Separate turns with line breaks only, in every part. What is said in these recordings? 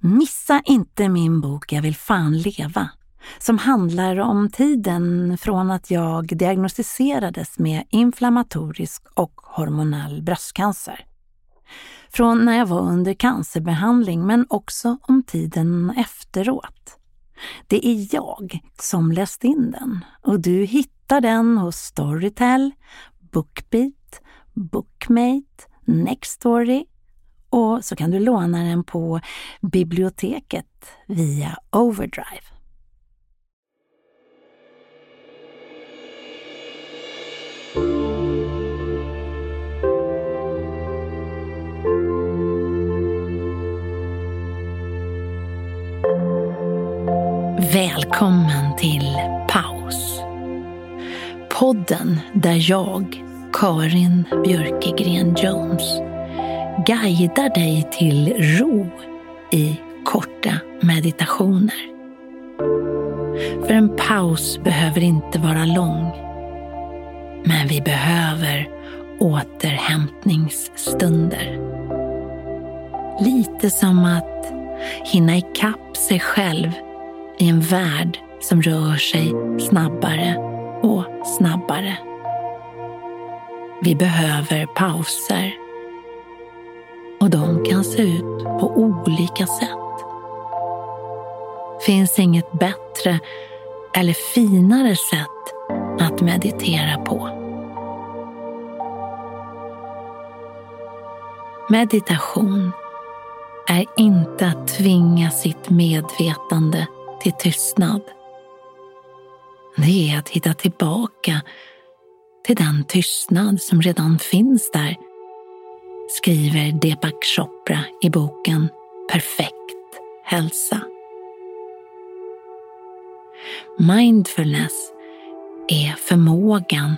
Missa inte min bok Jag vill fan leva som handlar om tiden från att jag diagnostiserades med inflammatorisk och hormonell bröstcancer. Från när jag var under cancerbehandling men också om tiden efteråt. Det är jag som läst in den och du hittar den hos Storytel, Bookbeat, Bookmate, Nextory och så kan du låna den på biblioteket via Overdrive. Välkommen till Paus. Podden där jag, Karin Björkegren Jones, guidar dig till ro i korta meditationer. För en paus behöver inte vara lång. Men vi behöver återhämtningsstunder. Lite som att hinna ikapp sig själv i en värld som rör sig snabbare och snabbare. Vi behöver pauser och de kan se ut på olika sätt. Finns inget bättre eller finare sätt att meditera på. Meditation är inte att tvinga sitt medvetande till tystnad. Det är att hitta tillbaka till den tystnad som redan finns där, skriver Deepak Chopra i boken Perfekt hälsa. Mindfulness är förmågan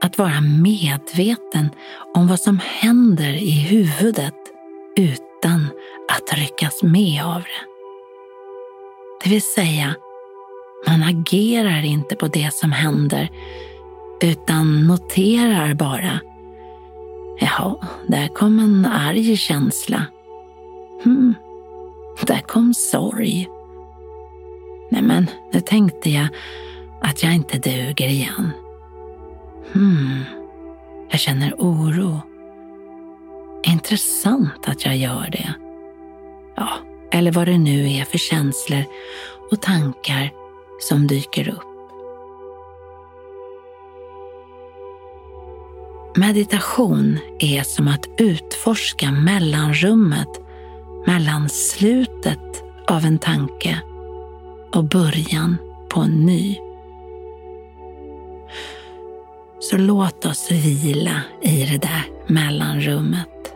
att vara medveten om vad som händer i huvudet utan att ryckas med av det. Det vill säga, man agerar inte på det som händer utan noterar bara. Jaha, där kom en arg känsla. Hmm, där kom sorg. Nej men, nu tänkte jag att jag inte duger igen. Hmm, jag känner oro. Intressant att jag gör det. Ja, eller vad det nu är för känslor och tankar som dyker upp. Meditation är som att utforska mellanrummet mellan slutet av en tanke och början på en ny. Så låt oss vila i det där mellanrummet.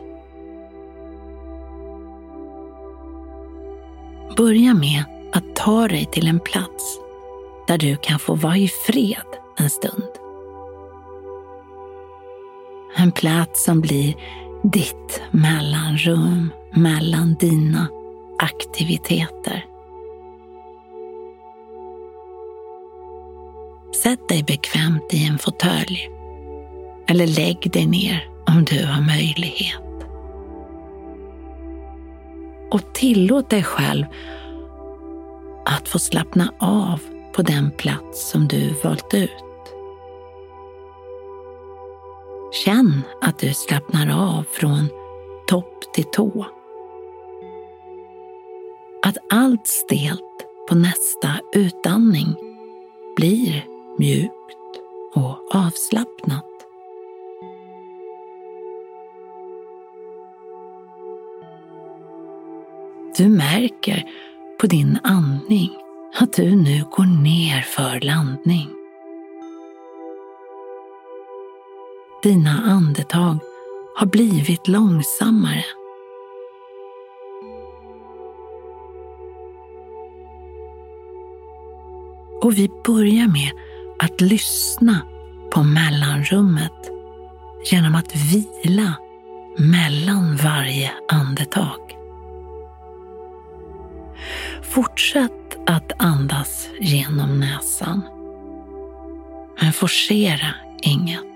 Börja med att ta dig till en plats där du kan få vara i fred en stund. En plats som blir ditt mellanrum mellan dina aktiviteter. Sätt dig bekvämt i en fåtölj eller lägg dig ner om du har möjlighet och tillåt dig själv att få slappna av på den plats som du valt ut. Känn att du slappnar av från topp till tå. Att allt stelt på nästa utandning blir mjukt och avslappnat. Du märker på din andning att du nu går ner för landning. Dina andetag har blivit långsammare. Och vi börjar med att lyssna på mellanrummet genom att vila mellan varje andetag. Fortsätt att andas genom näsan. Men forcera inget.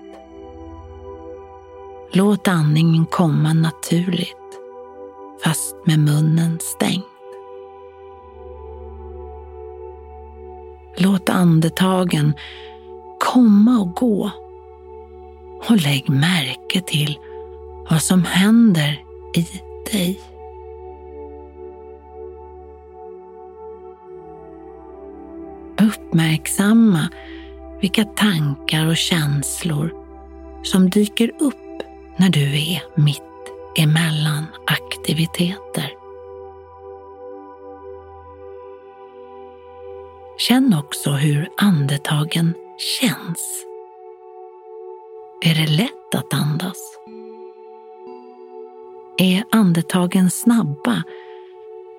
Låt andningen komma naturligt, fast med munnen stängd. Låt andetagen komma och gå och lägg märke till vad som händer i dig. Uppmärksamma vilka tankar och känslor som dyker upp när du är mitt emellan aktiviteter. Känn också hur andetagen känns. Är det lätt att andas? Är andetagen snabba?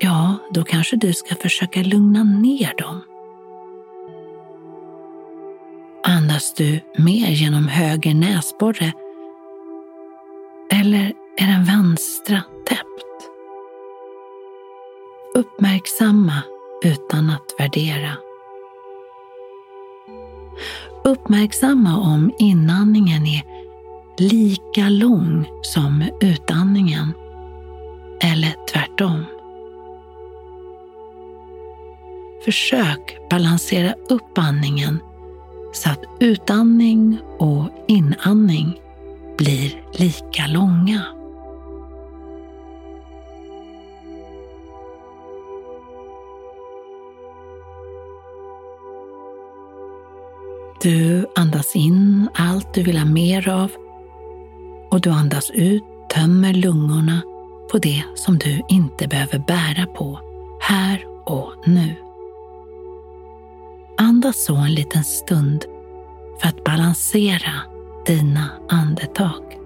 Ja, då kanske du ska försöka lugna ner dem. Andas du mer genom höger näsborre eller är den vänstra täppt? Uppmärksamma utan att värdera. Uppmärksamma om inandningen är lika lång som utandningen eller tvärtom. Försök balansera upp andningen så att utandning och inandning blir lika långa. Du andas in allt du vill ha mer av och du andas ut, tömmer lungorna på det som du inte behöver bära på här och nu. Andas så en liten stund för att balansera dina andetag.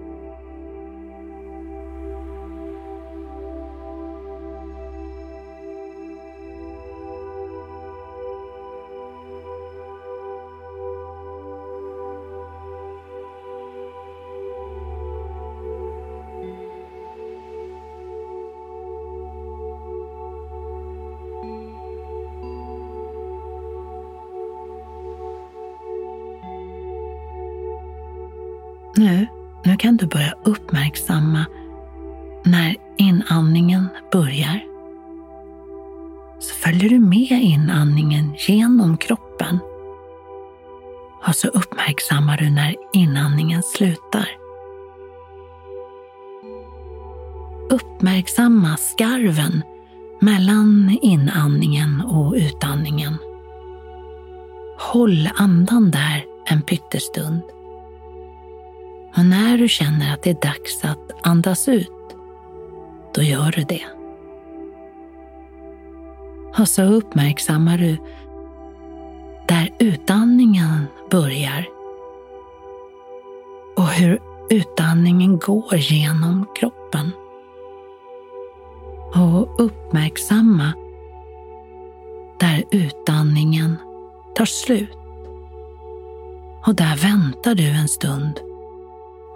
Börja uppmärksamma när inandningen börjar. Så följer du med inandningen genom kroppen. Och så uppmärksammar du när inandningen slutar. Uppmärksamma skarven mellan inandningen och utandningen. Håll andan där en pyttestund. Och när du känner att det är dags att andas ut, då gör du det. Och så uppmärksammar du där utandningen börjar och hur utandningen går genom kroppen. Och uppmärksamma där utandningen tar slut. Och där väntar du en stund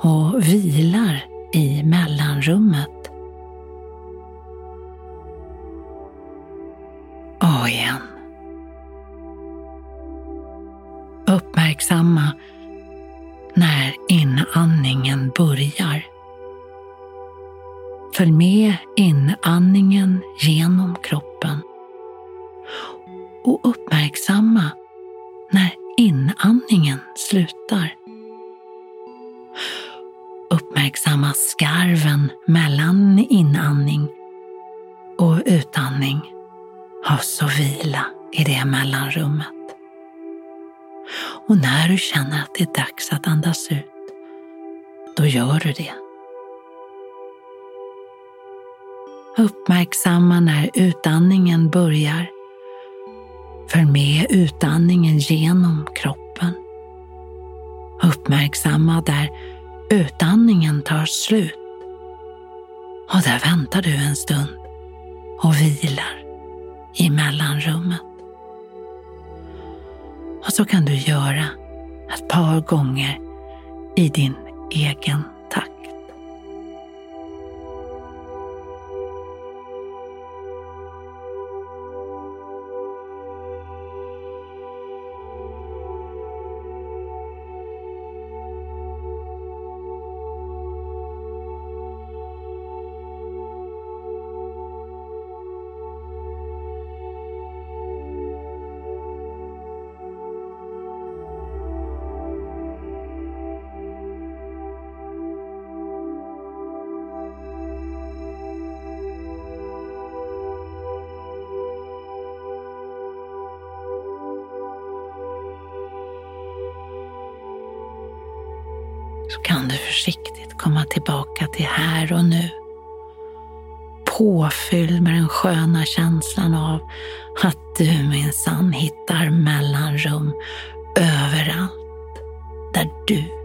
och vilar i mellanrummet. Och igen. Uppmärksamma när inandningen börjar. Följ med inandningen genom kroppen och uppmärksamma när inandningen slutar. Uppmärksamma skarven mellan inandning och utandning. Ha så vila i det mellanrummet. Och när du känner att det är dags att andas ut, då gör du det. Uppmärksamma när utandningen börjar. Följ med utandningen genom kroppen. Uppmärksamma där Utandningen tar slut och där väntar du en stund och vilar i mellanrummet. Och så kan du göra ett par gånger i din egen takt. Så kan du försiktigt komma tillbaka till här och nu. Påfylld med den sköna känslan av att du minsann hittar mellanrum överallt där du